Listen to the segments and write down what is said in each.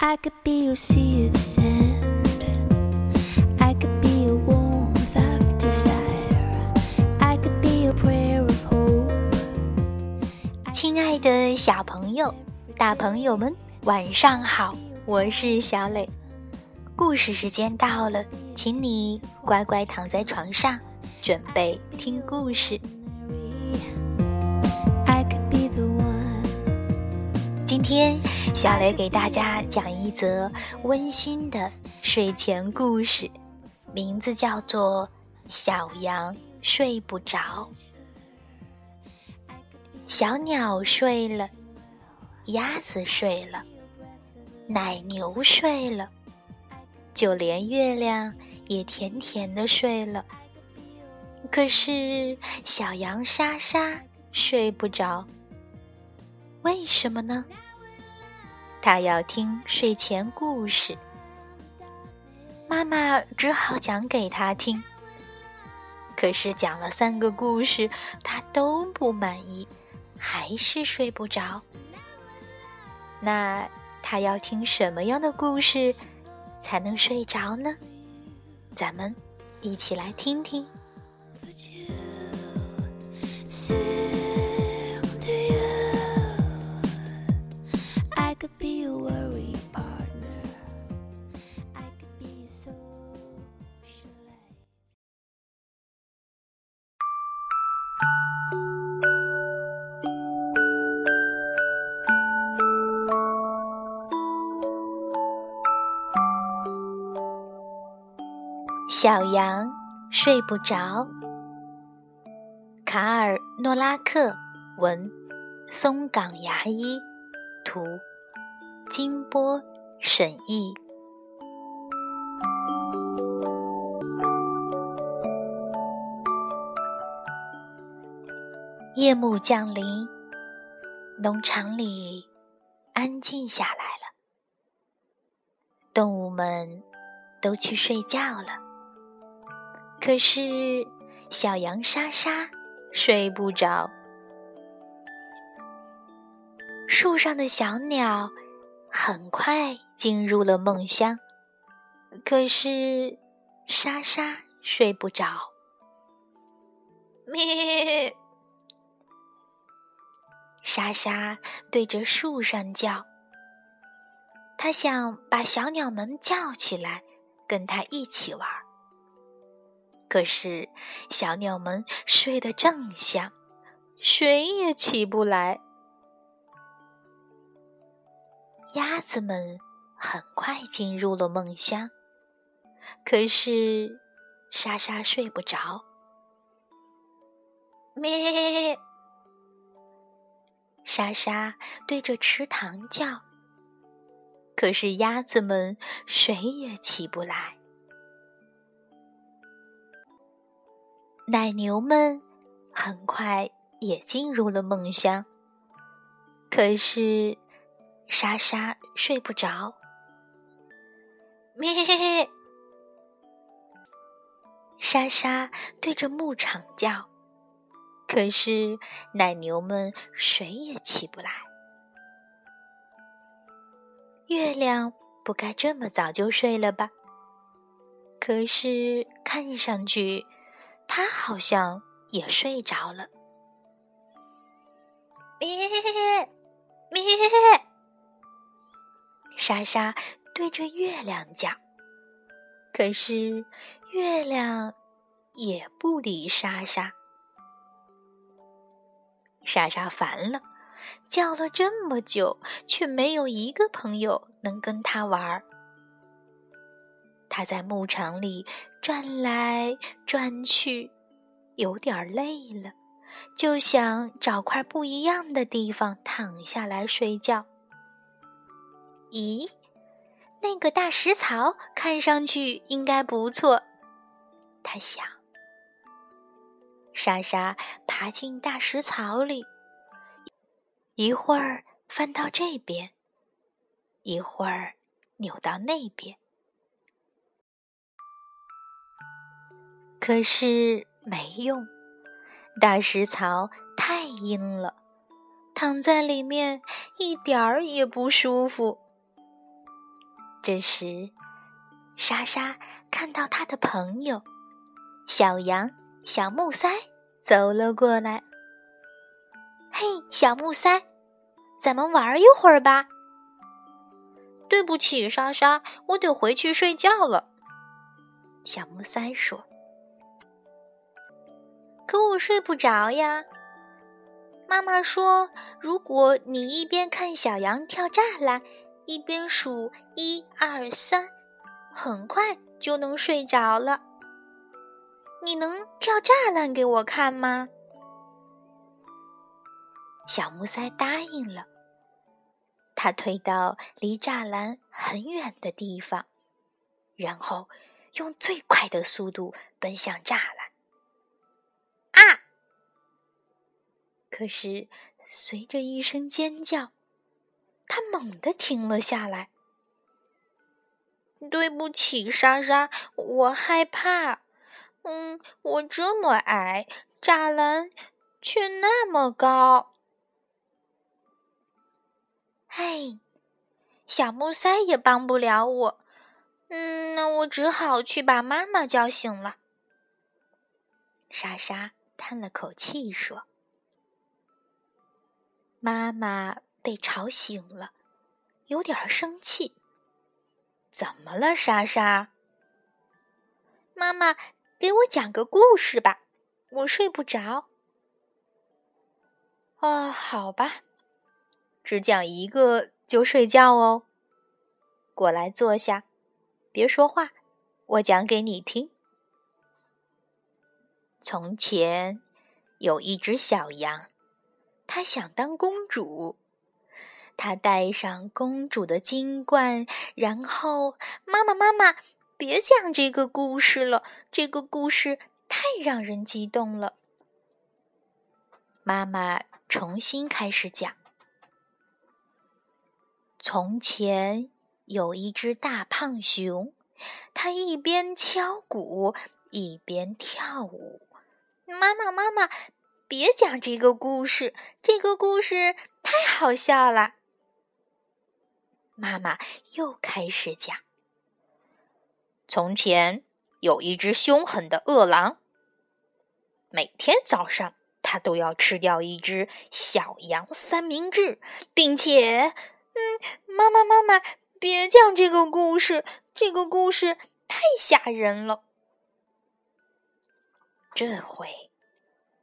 I could be your sea of sand. I could be your warmth of desire. I could be your prayer of hope. 亲爱的小朋友、大朋友们，晚上好！我是小磊。故事时间到了，请你乖乖躺在床上，准备听故事。今天，小雷给大家讲一则温馨的睡前故事，名字叫做《小羊睡不着》。小鸟睡了，鸭子睡了，奶牛睡了，就连月亮也甜甜的睡了。可是小羊莎莎睡不着，为什么呢？他要听睡前故事，妈妈只好讲给他听。可是讲了三个故事，他都不满意，还是睡不着。那他要听什么样的故事才能睡着呢？咱们一起来听听。小羊睡不着。卡尔诺拉克文，松冈牙医图，金波审译。夜幕降临，农场里安静下来了，动物们都去睡觉了。可是小羊莎莎睡不着，树上的小鸟很快进入了梦乡，可是莎莎睡不着。咩！莎莎对着树上叫，她想把小鸟们叫起来，跟它一起玩儿。可是小鸟们睡得正香，谁也起不来。鸭子们很快进入了梦乡，可是莎莎睡不着。咩！莎莎对着池塘叫，可是鸭子们谁也起不来。奶牛们很快也进入了梦乡，可是莎莎睡不着。咩！莎莎对着牧场叫，可是奶牛们谁也起不来。月亮不该这么早就睡了吧？可是看上去……他好像也睡着了。咩咩，莎莎对着月亮叫，可是月亮也不理莎莎。莎莎烦了，叫了这么久，却没有一个朋友能跟她玩儿。他在牧场里转来转去，有点累了，就想找块不一样的地方躺下来睡觉。咦，那个大石槽看上去应该不错，他想。莎莎爬进大石槽里，一会儿翻到这边，一会儿扭到那边。可是没用，大石槽太硬了，躺在里面一点儿也不舒服。这时，莎莎看到她的朋友小羊、小木塞走了过来。“嘿，小木塞，咱们玩一会儿吧。”“对不起，莎莎，我得回去睡觉了。”小木塞说。“可我睡不着呀。”妈妈说：“如果你一边看小羊跳栅栏，一边数一二三，很快就能睡着了。你能跳栅栏给我看吗？”小木塞答应了。他退到离栅栏很远的地方，然后用最快的速度奔向栅栏。啊！可是，随着一声尖叫，他猛地停了下来。对不起，莎莎，我害怕。嗯，我这么矮，栅栏却那么高。哎，小木塞也帮不了我。嗯，那我只好去把妈妈叫醒了。莎莎叹了口气说。妈妈被吵醒了，有点生气。怎么了，莎莎？妈妈，给我讲个故事吧，我睡不着。啊，好吧，只讲一个就睡觉哦。过来坐下，别说话，我讲给你听。从前有一只小羊。它想当公主，它戴上公主的金冠，然后妈妈妈妈，别讲这个故事了，这个故事太让人激动了。妈妈重新开始讲：从前有一只大胖熊，它一边敲鼓一边跳舞。妈妈妈妈。别讲这个故事，这个故事太好笑了。妈妈又开始讲：从前有一只凶狠的饿狼，每天早上它都要吃掉一只小羊三明治，并且……嗯，妈妈妈妈，别讲这个故事，这个故事太吓人了。这回。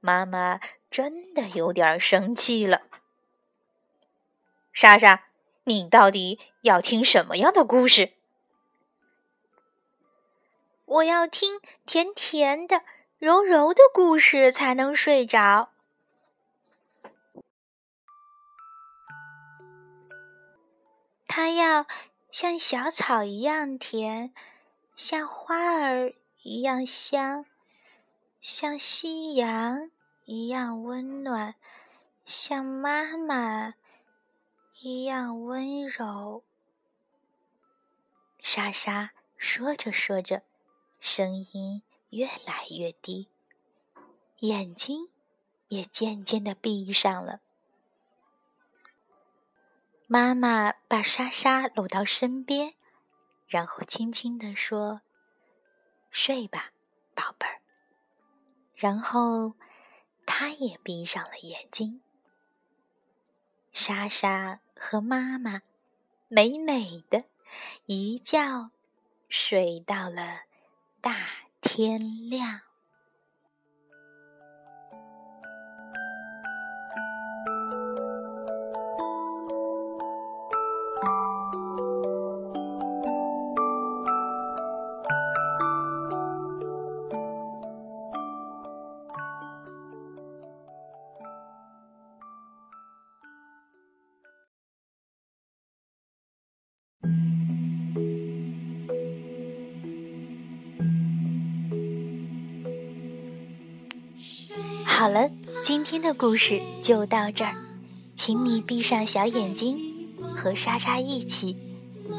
妈妈真的有点生气了。莎莎，你到底要听什么样的故事？我要听甜甜的、柔柔的故事才能睡着。它要像小草一样甜，像花儿一样香。像夕阳一样温暖，像妈妈一样温柔。莎莎说着说着，声音越来越低，眼睛也渐渐的闭上了。妈妈把莎莎搂到身边，然后轻轻的说：“睡吧，宝贝儿。”然后，他也闭上了眼睛。莎莎和妈妈美美的一觉睡到了大天亮。好了，今天的故事就到这儿，请你闭上小眼睛，和莎莎一起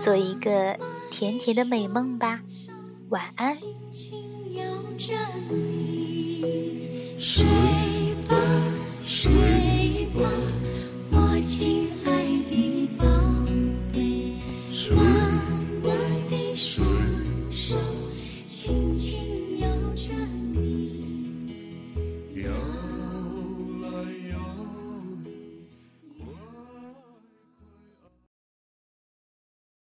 做一个甜甜的美梦吧。晚安。